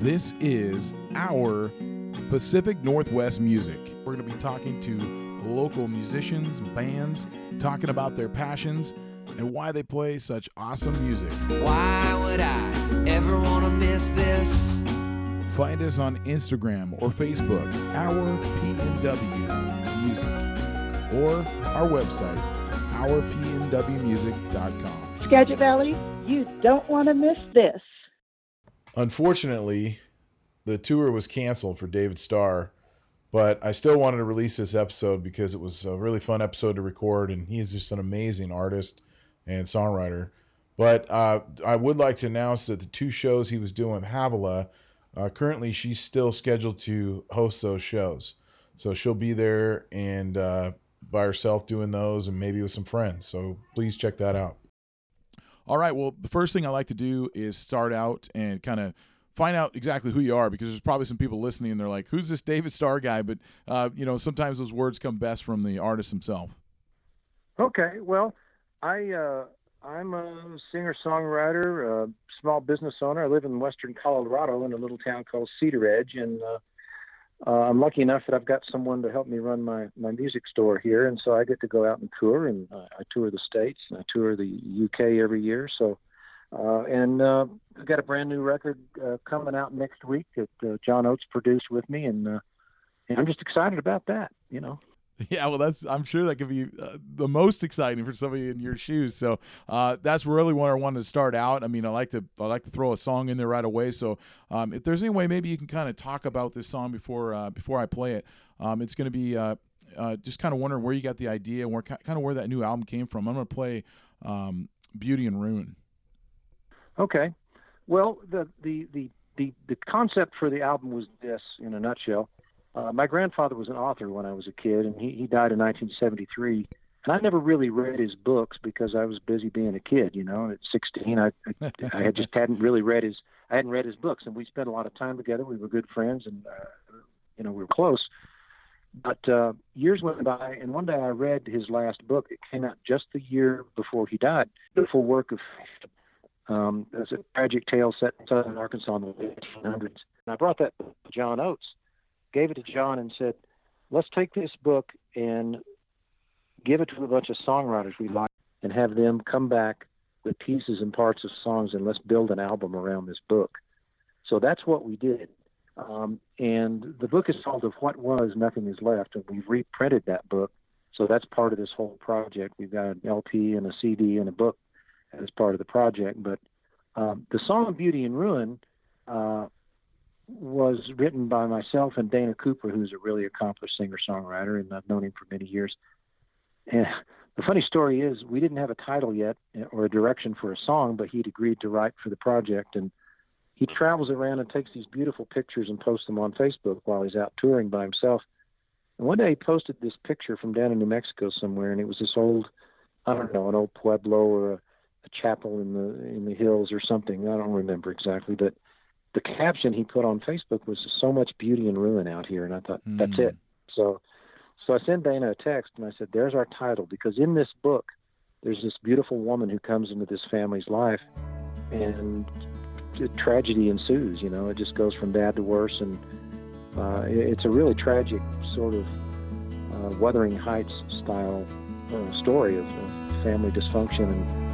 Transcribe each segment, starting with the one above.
This is our Pacific Northwest music. We're going to be talking to local musicians, bands, talking about their passions and why they play such awesome music. Why would I ever want to miss this? Find us on Instagram or Facebook, our PNW Music, or our website, ourpnwmusic.com. Skagit Valley, you don't want to miss this. Unfortunately, the tour was canceled for David Starr, but I still wanted to release this episode because it was a really fun episode to record, and he's just an amazing artist and songwriter. But uh, I would like to announce that the two shows he was doing with Havila, uh, currently she's still scheduled to host those shows. So she'll be there and uh, by herself doing those and maybe with some friends. So please check that out. All right. Well, the first thing I like to do is start out and kind of find out exactly who you are because there's probably some people listening and they're like, "Who's this David Starr guy?" But uh, you know, sometimes those words come best from the artist himself. Okay. Well, I uh, I'm a singer songwriter, a small business owner. I live in western Colorado in a little town called Cedaredge, and uh, uh, I'm lucky enough that I've got someone to help me run my my music store here, and so I get to go out and tour, and uh, I tour the states, and I tour the UK every year. So, uh, and uh, I've got a brand new record uh, coming out next week that uh, John Oates produced with me, and, uh, and I'm just excited about that. You know. Yeah, well, that's I'm sure that could be uh, the most exciting for somebody in your shoes. So uh, that's really where I wanted to start out. I mean, I like to I like to throw a song in there right away. So um, if there's any way, maybe you can kind of talk about this song before uh, before I play it. Um, it's going to be uh, uh, just kind of wondering where you got the idea and where kind of where that new album came from. I'm going to play um, "Beauty and Ruin." Okay, well, the the the the the concept for the album was this in a nutshell. Uh, my grandfather was an author when I was a kid, and he, he died in 1973. And I never really read his books because I was busy being a kid. You know, at 16, I I, I had just hadn't really read his I hadn't read his books, and we spent a lot of time together. We were good friends, and uh, you know we were close. But uh, years went by, and one day I read his last book. It came out just the year before he died. Beautiful work of um, it's a tragic tale set in southern Arkansas in the 1800s. And I brought that to John Oates gave it to John and said, let's take this book and give it to a bunch of songwriters we like and have them come back with pieces and parts of songs and let's build an album around this book. So that's what we did. Um, and the book is called Of What Was, Nothing Is Left, and we've reprinted that book. So that's part of this whole project. We've got an LP and a CD and a book as part of the project. But um, the song Beauty and Ruin uh, was written by myself and Dana Cooper, who's a really accomplished singer songwriter, and I've known him for many years. And the funny story is, we didn't have a title yet or a direction for a song, but he'd agreed to write for the project. And he travels around and takes these beautiful pictures and posts them on Facebook while he's out touring by himself. And one day he posted this picture from down in New Mexico somewhere, and it was this old, I don't know, an old pueblo or a, a chapel in the in the hills or something. I don't remember exactly, but the caption he put on Facebook was so much beauty and ruin out here, and I thought mm. that's it. So, so I sent Dana a text and I said, "There's our title," because in this book, there's this beautiful woman who comes into this family's life, and tragedy ensues. You know, it just goes from bad to worse, and uh, it's a really tragic sort of uh, Wuthering Heights style uh, story of, of family dysfunction and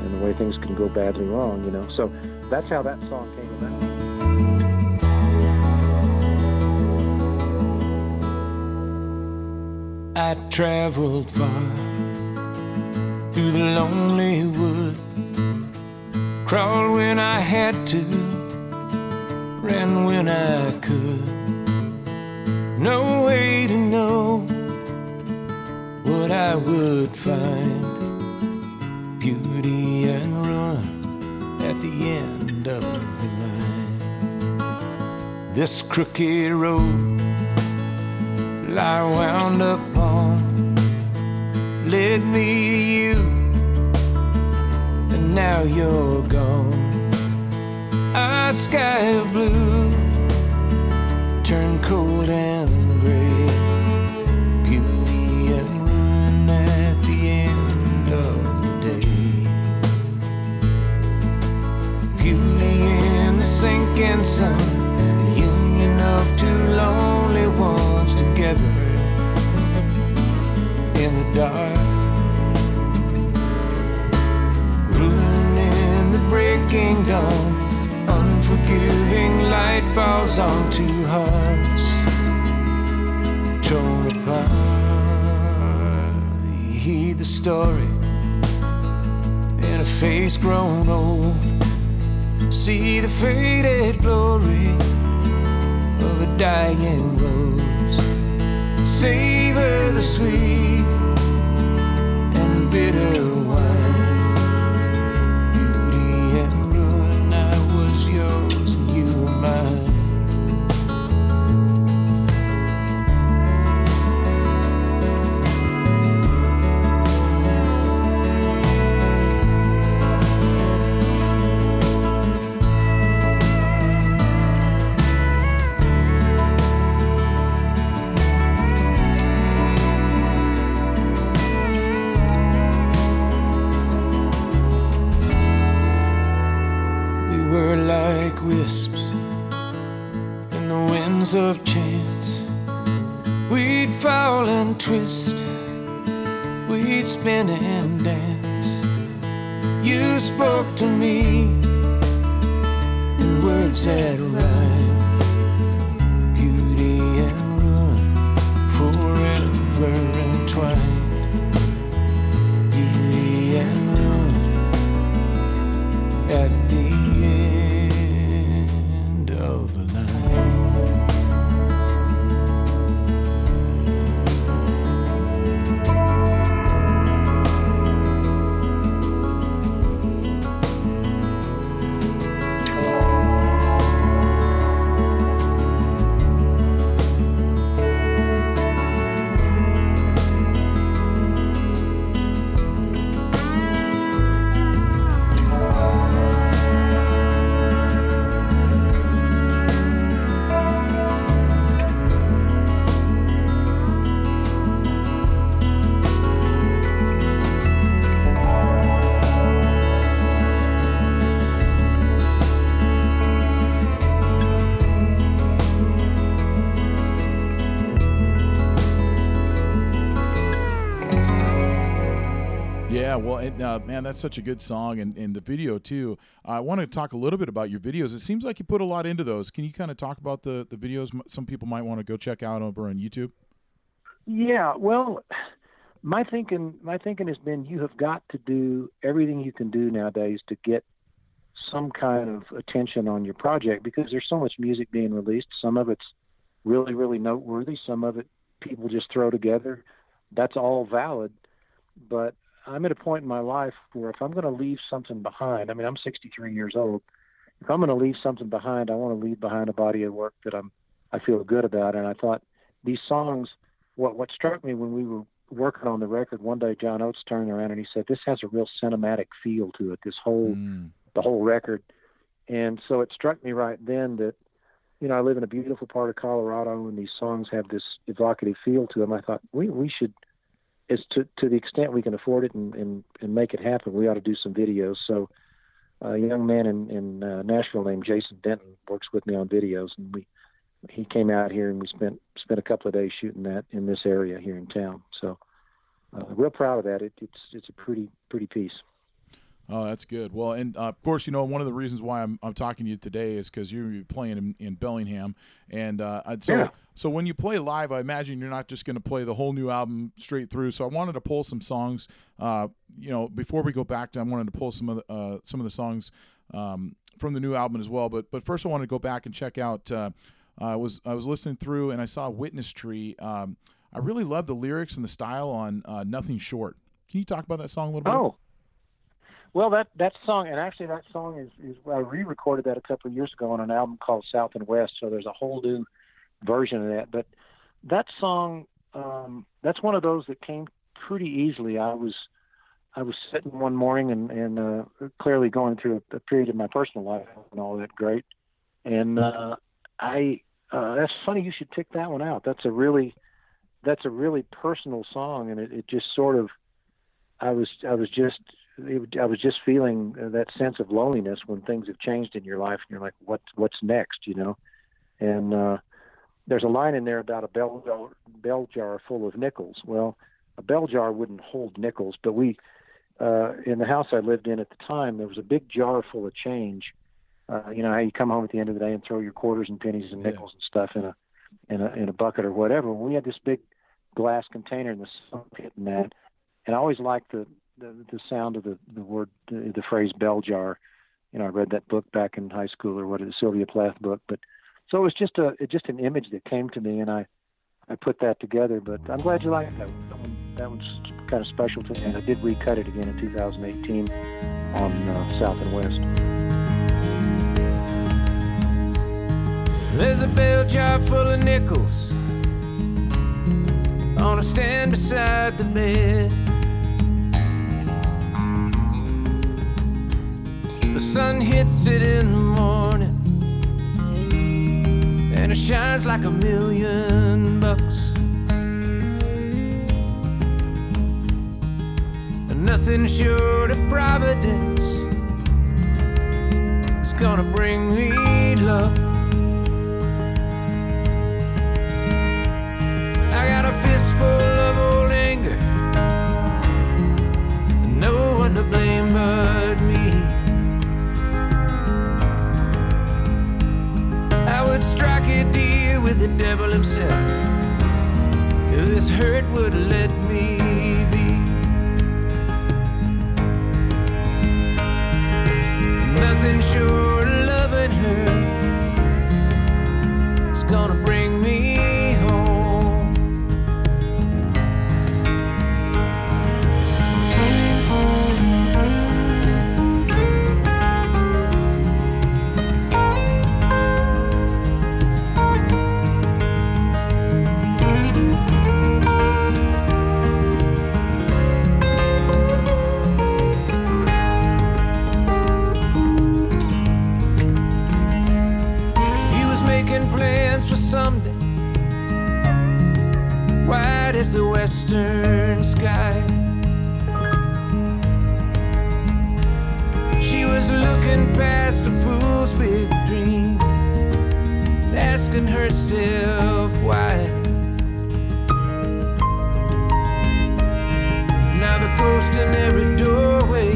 and the way things can go badly wrong. You know, so that's how that song came about. I traveled far through the lonely wood, crawled when I had to, ran when I could. No way to know what I would find beauty and ruin at the end This crooked road I wound up on led me to you, and now you're gone. Our sky of blue turned cold and gray. Beauty and ruin at the end of the day. Beauty in the sinking sun, two lonely ones together in the dark. Ruin in the breaking dawn, unforgiving light falls on two hearts torn apart. Hear the story in a face grown old. See the faded glory of a dying rose. Savor the sweet and bitter wine. We'd spin and dance. You spoke to me in words that rhyme. Beauty and ruin, forever Yeah, well, and, uh, man, that's such a good song, and, and the video too. I want to talk a little bit about your videos. It seems like you put a lot into those. Can you kind of talk about the the videos? Some people might want to go check out over on YouTube. Yeah, well, my thinking my thinking has been you have got to do everything you can do nowadays to get some kind of attention on your project because there's so much music being released. Some of it's really really noteworthy. Some of it people just throw together. That's all valid, but I'm at a point in my life where if I'm going to leave something behind, I mean I'm 63 years old. If I'm going to leave something behind, I want to leave behind a body of work that I'm I feel good about. And I thought these songs what what struck me when we were working on the record one day john oates turned around and he said this has a real cinematic feel to it this whole Mm. the whole record and so it struck me right then that you know i live in a beautiful part of colorado and these songs have this evocative feel to them i thought we we should as to to the extent we can afford it and and, and make it happen we ought to do some videos so a young man in in uh, nashville named jason denton works with me on videos and we he came out here and we spent spent a couple of days shooting that in this area here in town. So uh, real proud of that. It, it's it's a pretty pretty piece. Oh, that's good. Well, and uh, of course, you know, one of the reasons why I'm, I'm talking to you today is because you're playing in, in Bellingham, and uh, so Yeah. so when you play live, I imagine you're not just going to play the whole new album straight through. So I wanted to pull some songs. Uh, you know, before we go back to, I wanted to pull some of the, uh, some of the songs um, from the new album as well. But but first, I wanted to go back and check out. Uh, I was I was listening through and I saw Witness Tree. Um, I really love the lyrics and the style on uh, Nothing Short. Can you talk about that song a little bit? Oh, well that that song and actually that song is is I re-recorded that a couple of years ago on an album called South and West. So there's a whole new version of that. But that song, um, that's one of those that came pretty easily. I was I was sitting one morning and and uh, clearly going through a, a period of my personal life and all that great, and uh, I uh, that's funny you should pick that one out. That's a really that's a really personal song, and it, it just sort of I was I was just it, I was just feeling uh, that sense of loneliness when things have changed in your life, and you're like, what what's next, you know? And uh, there's a line in there about a bell jar, bell jar full of nickels. Well, a bell jar wouldn't hold nickels, but we uh, in the house I lived in at the time, there was a big jar full of change. Uh, you know how you come home at the end of the day and throw your quarters and pennies and nickels and stuff in a in a in a bucket or whatever. we had this big glass container in the sun pit and that, and I always liked the the, the sound of the the word the, the phrase bell jar. You know, I read that book back in high school or what is it, Sylvia Plath book, but so it was just a just an image that came to me, and I I put that together. But I'm glad you liked that. That, one, that one's kind of special to me, and I did recut it again in 2018 on uh, South and West. There's a bell jar full of nickels on a stand beside the bed. The sun hits it in the morning, and it shines like a million bucks. And nothing short of providence is gonna bring me luck. I got a fistful of old anger, no one to blame but me. Strike a deal with the devil himself if this hurt would let me be. Nothing short of loving her is gonna bring the western sky. She was looking past a fool's big dream, asking herself why. Now the ghost in every doorway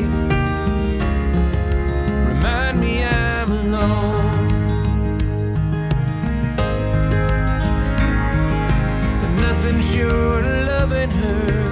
remind me I'm alone. Loving her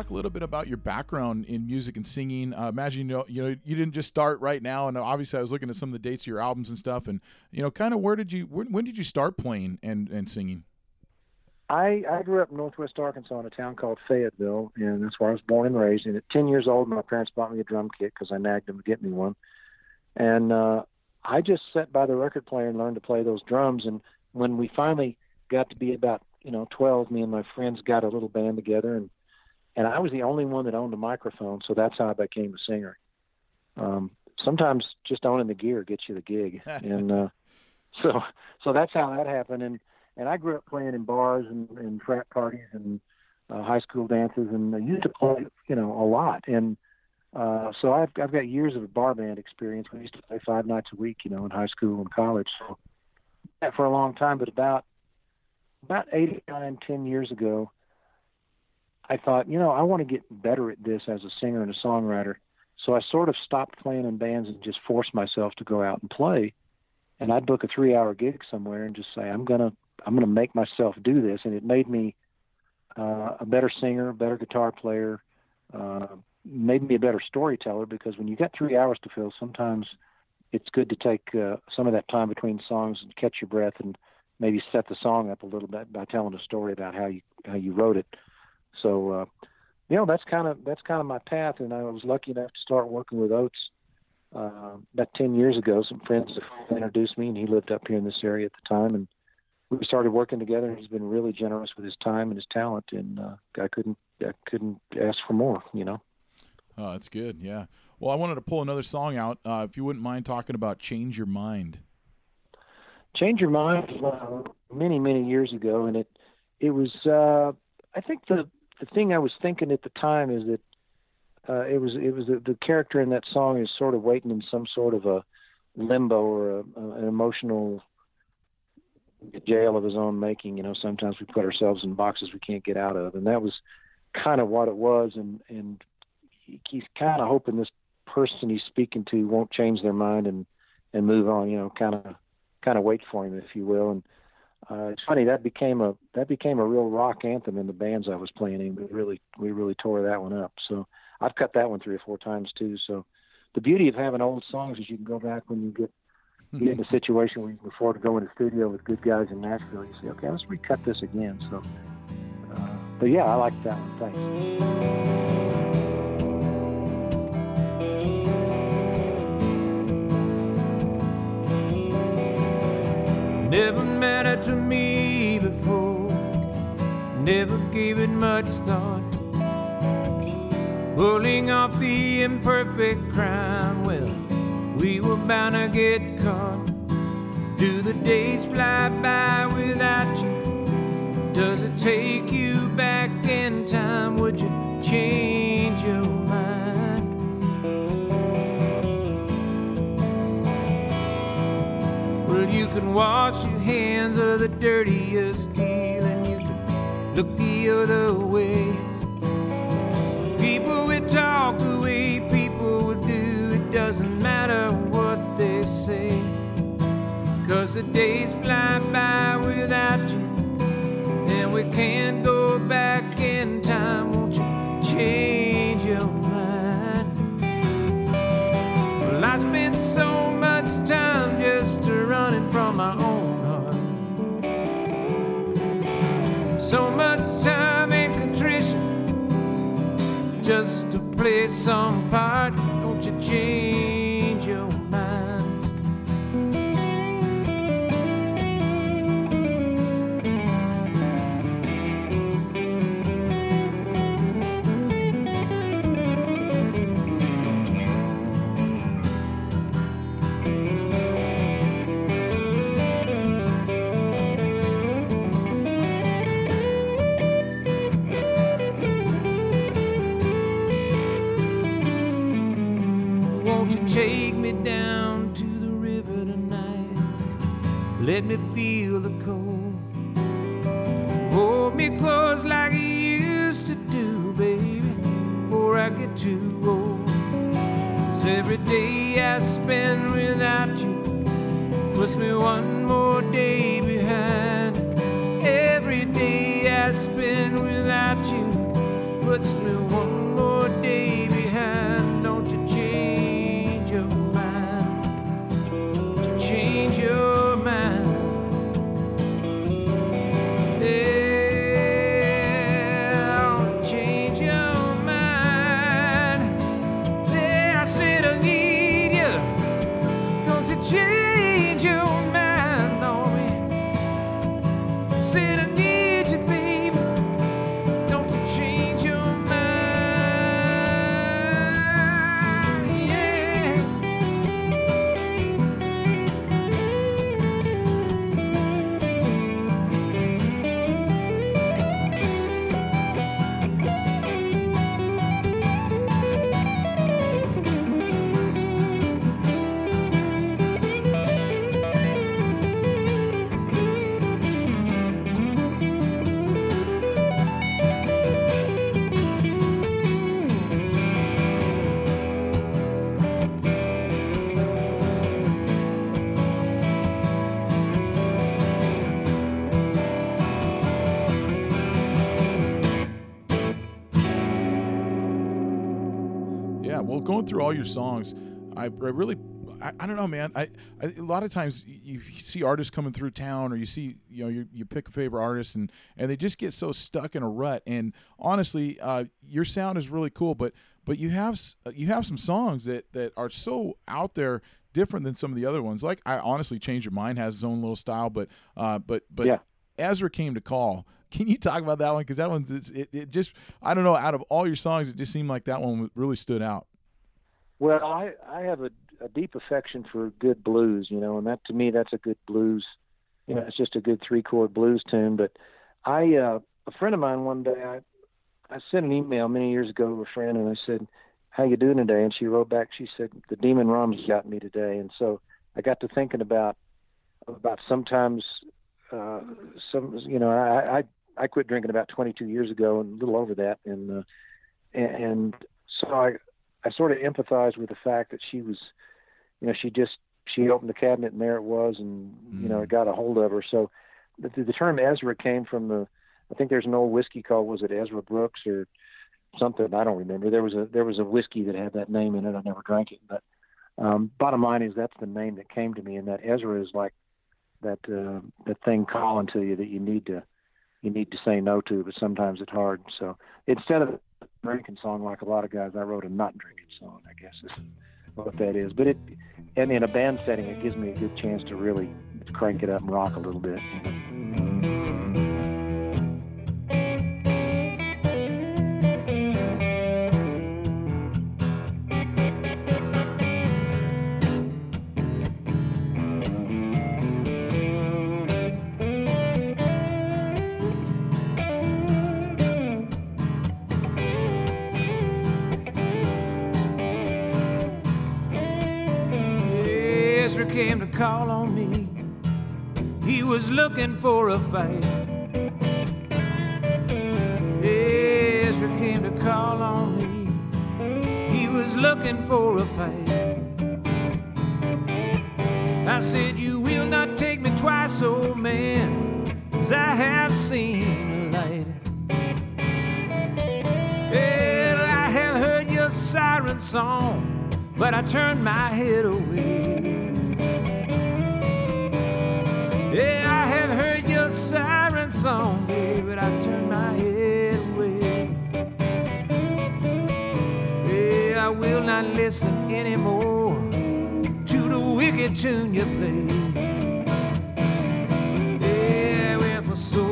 talk a little bit about your background in music and singing. Uh, imagine you know you know you didn't just start right now, and obviously I was looking at some of the dates of your albums and stuff, and you know kind of where did you when, when did you start playing and and singing? I, I grew up in northwest Arkansas in a town called Fayetteville, and that's where I was born and raised. And at 10 years old, my parents bought me a drum kit because I nagged them to get me one. And uh, I just sat by the record player and learned to play those drums. And when we finally got to be about, you know, 12, me and my friends got a little band together, and and I was the only one that owned a microphone, so that's how I became a singer. Um, sometimes just owning the gear gets you the gig, and uh, so so that's how that happened. And and I grew up playing in bars and, and frat parties and uh, high school dances, and I used to play, you know, a lot. And uh, so I've I've got years of bar band experience. We used to play five nights a week, you know, in high school and college. So that for a long time, but about about eight, nine, ten years ago, I thought, you know, I want to get better at this as a singer and a songwriter. So I sort of stopped playing in bands and just forced myself to go out and play. And I'd book a three-hour gig somewhere and just say, I'm gonna, I'm gonna make myself do this. And it made me uh, a better singer, better guitar player, uh, made me a better storyteller because when you got three hours to fill, sometimes it's good to take uh, some of that time between songs and catch your breath and maybe set the song up a little bit by telling a story about how you how you wrote it. So, uh, you know, that's kind of that's kind of my path, and I was lucky enough to start working with Oates uh, about ten years ago. Some friends introduced me, and he lived up here in this area at the time, and we started working together. And he's been really generous with his time and his talent, and uh, I couldn't I couldn't ask for more. You know. Oh, that's good. Yeah. Well, I wanted to pull another song out. Uh, if you wouldn't mind talking about "Change Your Mind." Change Your Mind uh, many many years ago, and it it was uh, I think the the thing I was thinking at the time is that uh, it was it was the, the character in that song is sort of waiting in some sort of a limbo or a, a, an emotional jail of his own making. You know, sometimes we put ourselves in boxes we can't get out of, and that was kind of what it was. And and he's kind of hoping this person he's speaking to won't change their mind and and move on. You know, kind of kind of wait for him, if you will. And uh, it's funny that became a that became a real rock anthem in the bands I was playing in. We really we really tore that one up. So I've cut that one three or four times too. So the beauty of having old songs is you can go back when you get get in a situation where you can afford to go in the studio with good guys in Nashville. You say, okay, let's recut this again. So, uh, but yeah, I like that one. Thanks. Never mattered to me before, never gave it much thought. Pulling off the imperfect crime, well, we were bound to get caught. Do the days fly by without you? Does it take you back in time? Would you change your Can wash your hands of the dirtiest deal and you can look the other way. People would talk the way people would do, it doesn't matter what they say. Cause the days fly by without you, and we can't go back in time. Won't you change your mind? Well, I spent so So much time and contrition just to play some part. Don't you change Let me feel going through all your songs, I, I really I, I don't know, man. I, I, a lot of times you, you see artists coming through town, or you see you know you, you pick a favorite artist, and and they just get so stuck in a rut. And honestly, uh, your sound is really cool, but but you have you have some songs that that are so out there different than some of the other ones like i honestly change your mind has its own little style but uh but but Yeah. ezra came to call can you talk about that one because that one's it, it just i don't know out of all your songs it just seemed like that one really stood out Well, I I have a, a deep affection for good blues, you know, and that to me that's a good blues. You know, it's just a good three chord blues tune. But I uh, a friend of mine one day I I sent an email many years ago to a friend and I said, "How you doing today?" And she wrote back. She said, "The demon rum's got me today." And so I got to thinking about about sometimes uh, some you know I, I I quit drinking about 22 years ago and a little over that and uh, and, and so I I sort of empathized with the fact that she was, you know, she just she opened the cabinet and there it was, and you know, it got a hold of her. So the, the term Ezra came from the, I think there's an old whiskey called was it Ezra Brooks or something I don't remember. There was a there was a whiskey that had that name in it. I never drank it, but um, bottom line is that's the name that came to me, and that Ezra is like that uh, that thing calling to you that you need to you need to say no to, but sometimes it's hard. So instead of drinking song like a lot of guys, I wrote a not drinking song. I guess is what that is. But it and in a band setting, it gives me a good chance to really crank it up and rock a little bit. Call on me. He was looking for a fight. Ezra came to call on me. He was looking for a fight. I said, You will not take me twice, old man, as I have seen the light. Well, I have heard your siren song, but I turned my head away. Not listen anymore to the wicked tune you play. Yeah, well, for so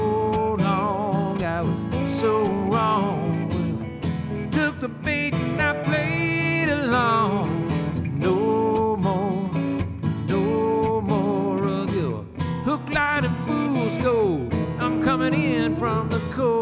long I was so wrong. Took the bait and I played along. No more, no more of your hook, line, and fool's gold. I'm coming in from the cold.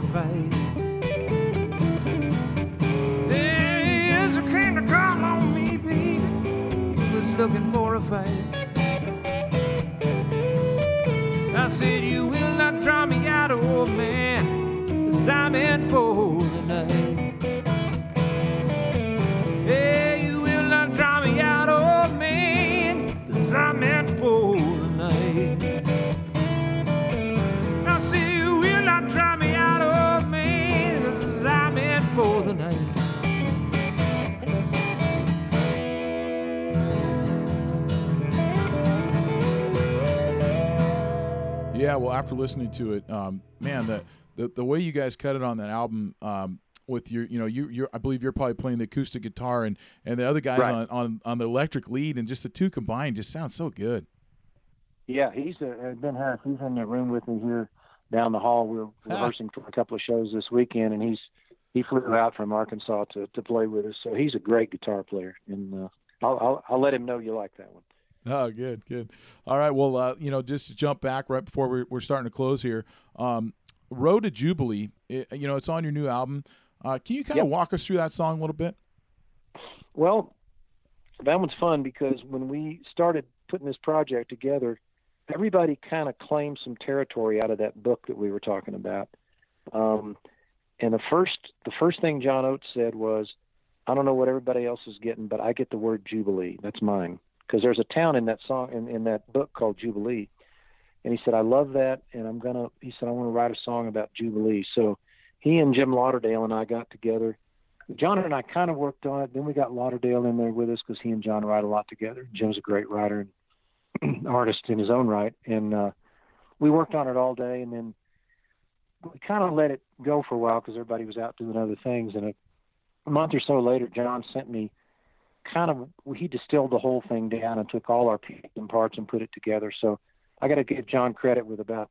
Looking for a came to call on me, baby. He was looking for a fight. After listening to it, um, man, the, the the way you guys cut it on that album, um, with your, you know, you, you're, I believe you're probably playing the acoustic guitar and and the other guys Right. on, on on the electric lead, and just the two combined just sounds so good. Yeah, he's uh, Ben Harris. He's in the room with me here down the hall. We're rehearsing for a couple of shows this weekend, and he's he flew out from Arkansas to to play with us. So he's a great guitar player, and uh, I'll, I'll I'll let him know you like that one. Oh, good, good. All right. Well, uh, you know, just to jump back right before we're, we're starting to close here, um, Road to Jubilee, it, you know, it's on your new album. Uh, can you kind of Yep. walk us through that song a little bit? Well, that one's fun because when we started putting this project together, everybody kind of claimed some territory out of that book that we were talking about. Um, and the first the first thing John Oates said was, "I don't know what everybody else is getting, but I get the word Jubilee. That's mine." Because there's a town in that song in, in that book called Jubilee, and he said, "I love that, and I'm gonna." He said, "I want to write a song about Jubilee." So he and Jim Lauderdale and I got together. John and I kind of worked on it. Then we got Lauderdale in there with us because he and John write a lot together. Jim's a great writer and artist in his own right, and uh, we worked on it all day. And then we kind of let it go for a while because everybody was out doing other things. And a, a month or so later, John sent me kind of he distilled the whole thing down and took all our pieces and parts and put it together. So I got to give John credit with about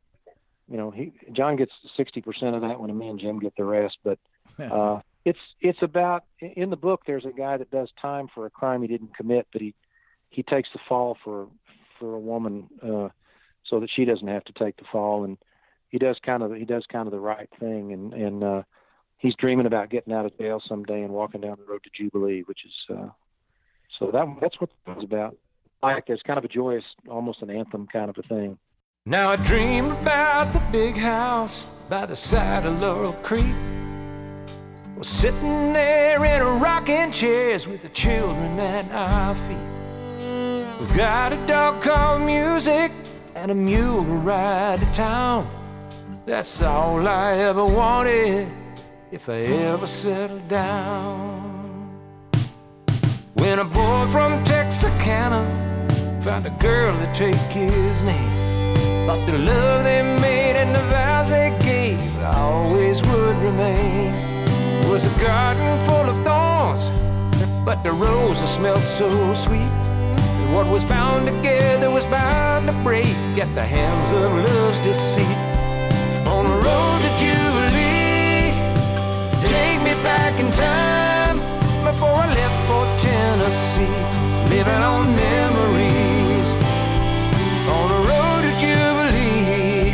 you know he John gets sixty percent of that one, and me and Jim get the rest. But uh, it's it's about in the book. There's a guy that does time for a crime he didn't commit, but he he takes the fall for for a woman uh, so that she doesn't have to take the fall, and he does kind of he does kind of the right thing, and and uh, he's dreaming about getting out of jail someday and walking down the road to Jubilee, which is uh, so that that's what it's about. Like it's kind of a joyous, almost an anthem kind of a thing. Now I dream about the big house by the side of Laurel Creek. We're sitting there in rocking chairs with the children at our feet. We've got a dog called music and a mule to ride to town. That's all I ever wanted if I ever settled down. When a boy from Texarkana found a girl to take his name. Thought the love they made and the vows they gave always would remain. It Was a garden full of thorns, but the roses smelled so sweet. And what was bound together was bound to break at the hands of love's deceit. On the road to Jubilee, take me back in time before I left for Tennessee, living on memories. On the road to Jubilee,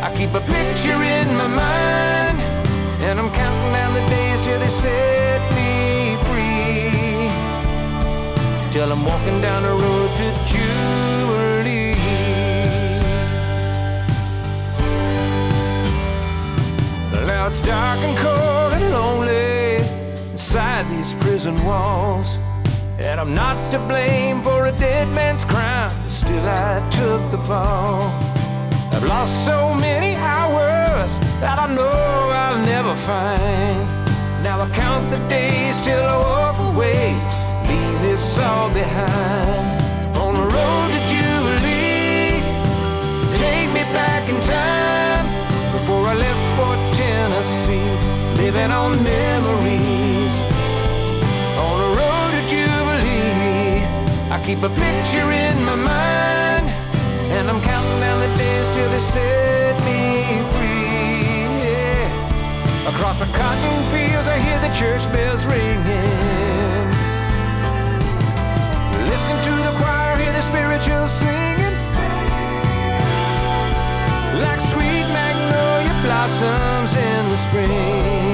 I keep a picture in my mind, and I'm counting down the days till they set me free. Till I'm walking down the road to Jubilee. Now it's dark and cold and lonely inside these prison walls. And I'm not to blame for a dead man's crime, still I took the fall. I've lost so many hours that I know I'll never find. Now I count the days till I walk away, leave this all behind. On the road to Jubilee, take me back in time before I left for Tennessee, living on memories. Keep a picture in my mind, and I'm counting down the days till they set me free. Yeah. Across the cotton fields, I hear the church bells ringing. Listen to the choir, hear the spiritual singing. Like sweet magnolia blossoms in the spring.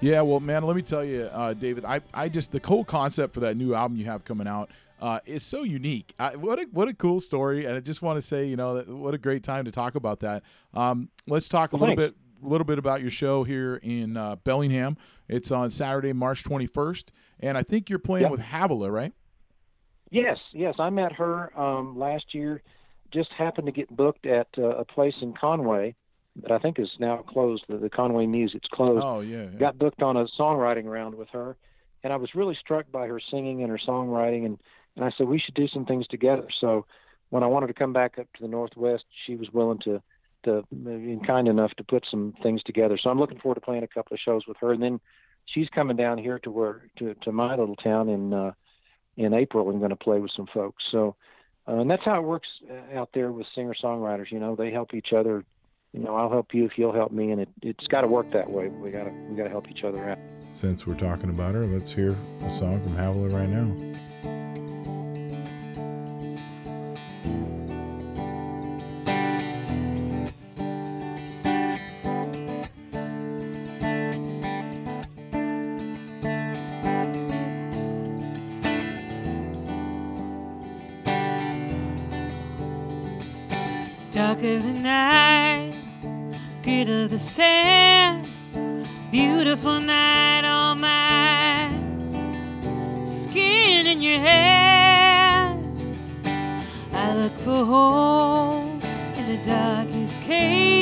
Yeah, well, man, let me tell you, uh, David, I, I just the whole concept for that new album you have coming out uh, is so unique. I, what a what a cool story, and I just want to say, you know, that, what a great time to talk about that. Um, let's talk a Well, little thanks. bit, a little bit about your show here in uh, Bellingham. It's on Saturday, March twenty first, and I think you're playing Yep. with Havilah, right? Yes, yes. I met her um, last year. Just happened to get booked at uh, a place in Conway that I think is now closed. The, the Conway Muse's closed. Oh yeah, yeah. Got booked on a songwriting round with her, and I was really struck by her singing and her songwriting. And and I said we should do some things together. So when I wanted to come back up to the Northwest, she was willing to to be kind enough to put some things together. So I'm looking forward to playing a couple of shows with her. And then she's coming down here to where to to my little town in. uh in April and going to play with some folks. So, uh, and that's how it works uh, out there with singer songwriters. You know, they help each other. You know, I'll help you if you'll help me, and it, it's got to work that way. We gotta we gotta help each other out. Since we're talking about her, let's hear a song from Havilah right now. Dark of the night, grit of the sand, beautiful night on my skin in your hand. I look for home in the darkest cave.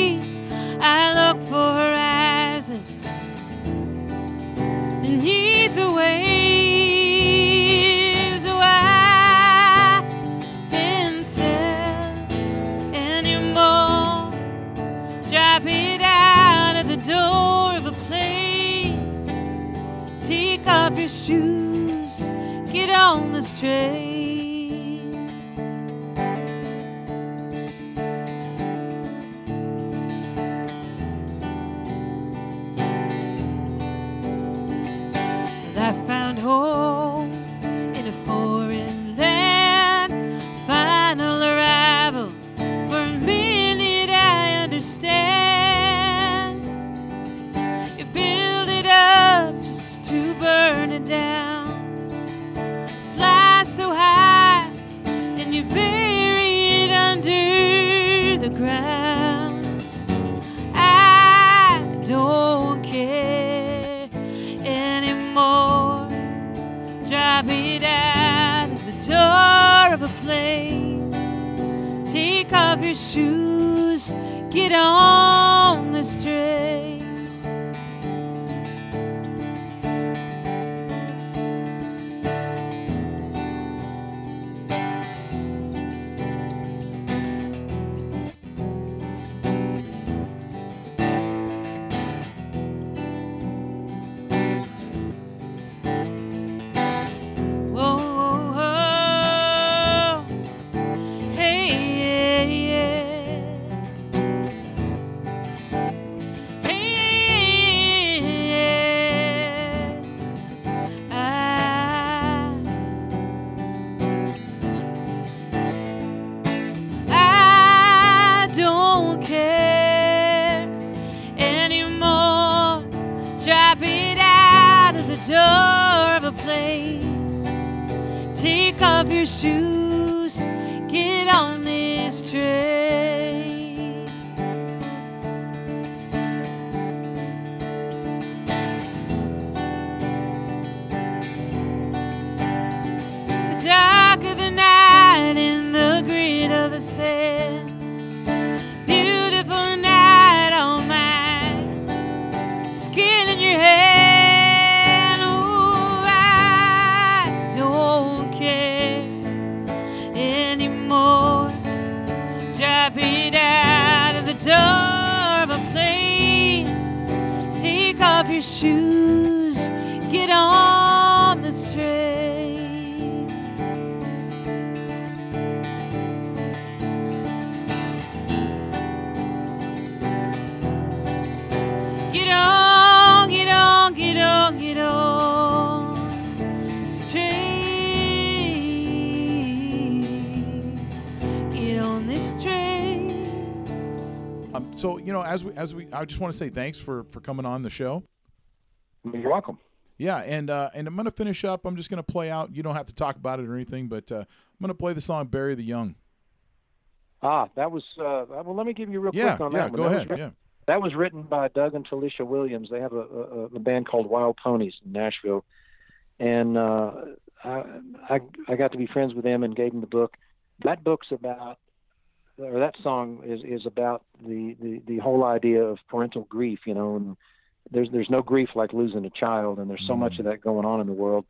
Down. Fly so high, and you bury it under the ground. I don't care anymore. Drop it out of the door of a plane. Take off your shoes, get on Take off your shoes, get on this train. So you know, as we as we, I just want to say thanks for for coming on the show. You're welcome. Yeah, and uh, and I'm gonna finish up. I'm just gonna play out. You don't have to talk about it or anything, but uh, I'm gonna play the song "Bury the Young." Ah, that was. Uh, well, let me give you real Yeah, quick on yeah. that one. Go That was ahead. Yeah. That was written by Doug and Telisha Williams. They have a, a, a band called Wild Ponies in Nashville, and uh, I, I I got to be friends with them and gave them the book. That book's about, or that song is is about the the the whole idea of parental grief. You know, and there's there's no grief like losing a child, and there's so much of that going on in the world.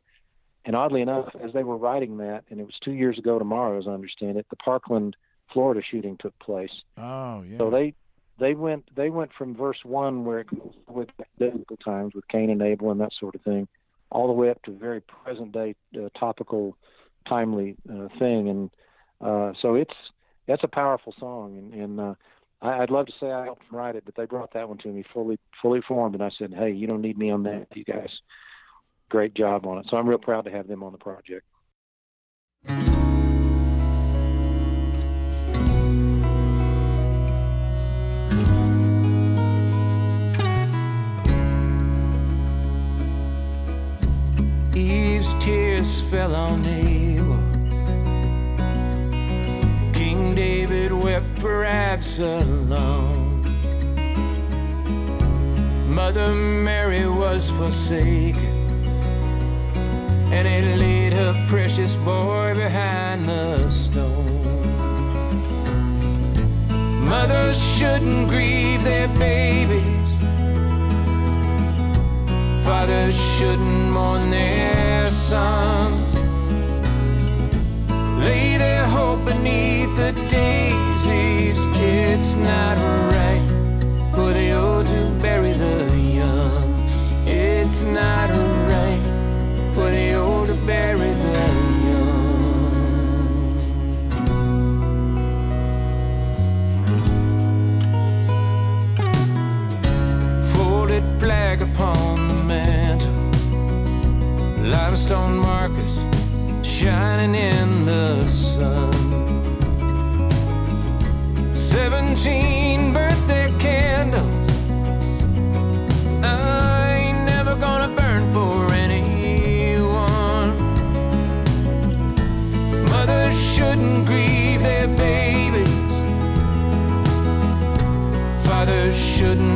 And oddly enough, as they were writing that, and it was two years ago tomorrow, as I understand it, the Parkland, Florida shooting took place. Oh yeah. So they they went they went from verse one where it goes with biblical times with Cain and Abel and that sort of thing, all the way up to very present day uh, topical, timely uh, thing, and uh, so it's that's a powerful song, and, and uh, I, I'd love to say I helped write it, but they brought that one to me fully fully formed, and I said, hey, you don't need me on that, you guys. Great job on it. So I'm real proud to have them on the project. Eve's tears fell on Abel. Absalom. Mother Mary was forsaken, and it laid her precious boy behind the stone. Mothers shouldn't grieve their babies. Fathers shouldn't mourn their sons. Lay their hope beneath the daisies. It's not right for the old to bury the young. It's not right for the old to bury the young. folded flag upon the mantle, limestone markers shining in the sun. Seventeen birthday candles. I ain't never gonna burn for anyone. Mothers shouldn't grieve their babies. Fathers shouldn't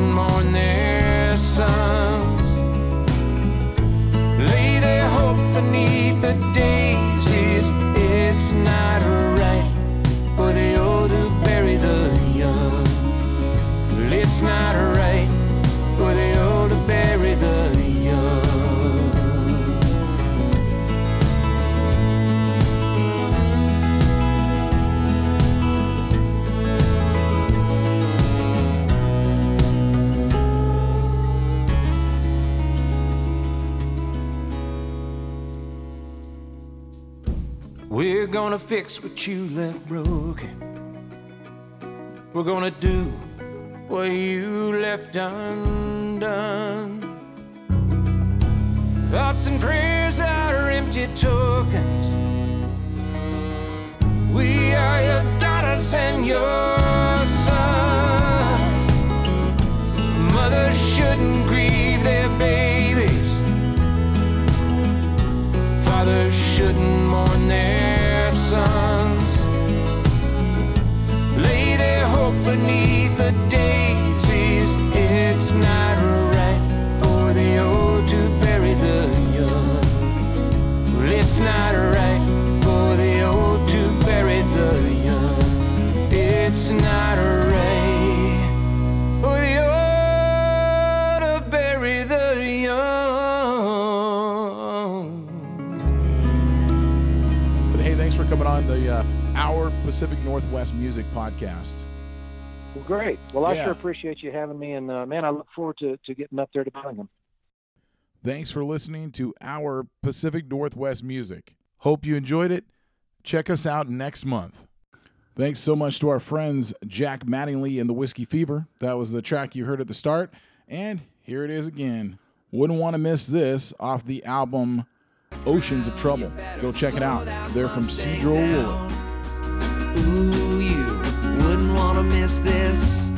what you left broken. We're gonna do what you left undone. Thoughts and prayers are empty tokens. We are your daughters and your sons. Mothers shouldn't grieve their babies. Fathers shouldn't mourn their sons. Beneath the daisies. It's not right for the old to bury the young. Well, it's not right for the old to bury the young. It's not right for the old to bury the young. But hey, thanks for coming on the uh, Our Pacific Northwest Music Podcast. Well, great. Well, I Yeah. sure appreciate you having me, and uh, man, I look forward to, to getting up there to Bellingham. Thanks for listening to Our Pacific Northwest Music. Hope you enjoyed it. Check us out next month. Thanks so much to our friends Jack Mattingly and the Whiskey Fever. That was the track you heard at the start. And here it is again. Wouldn't want to miss this off the album Oceans of Trouble. Go check it out. They're from Sedro-Woolley. Wouldn't want to miss this.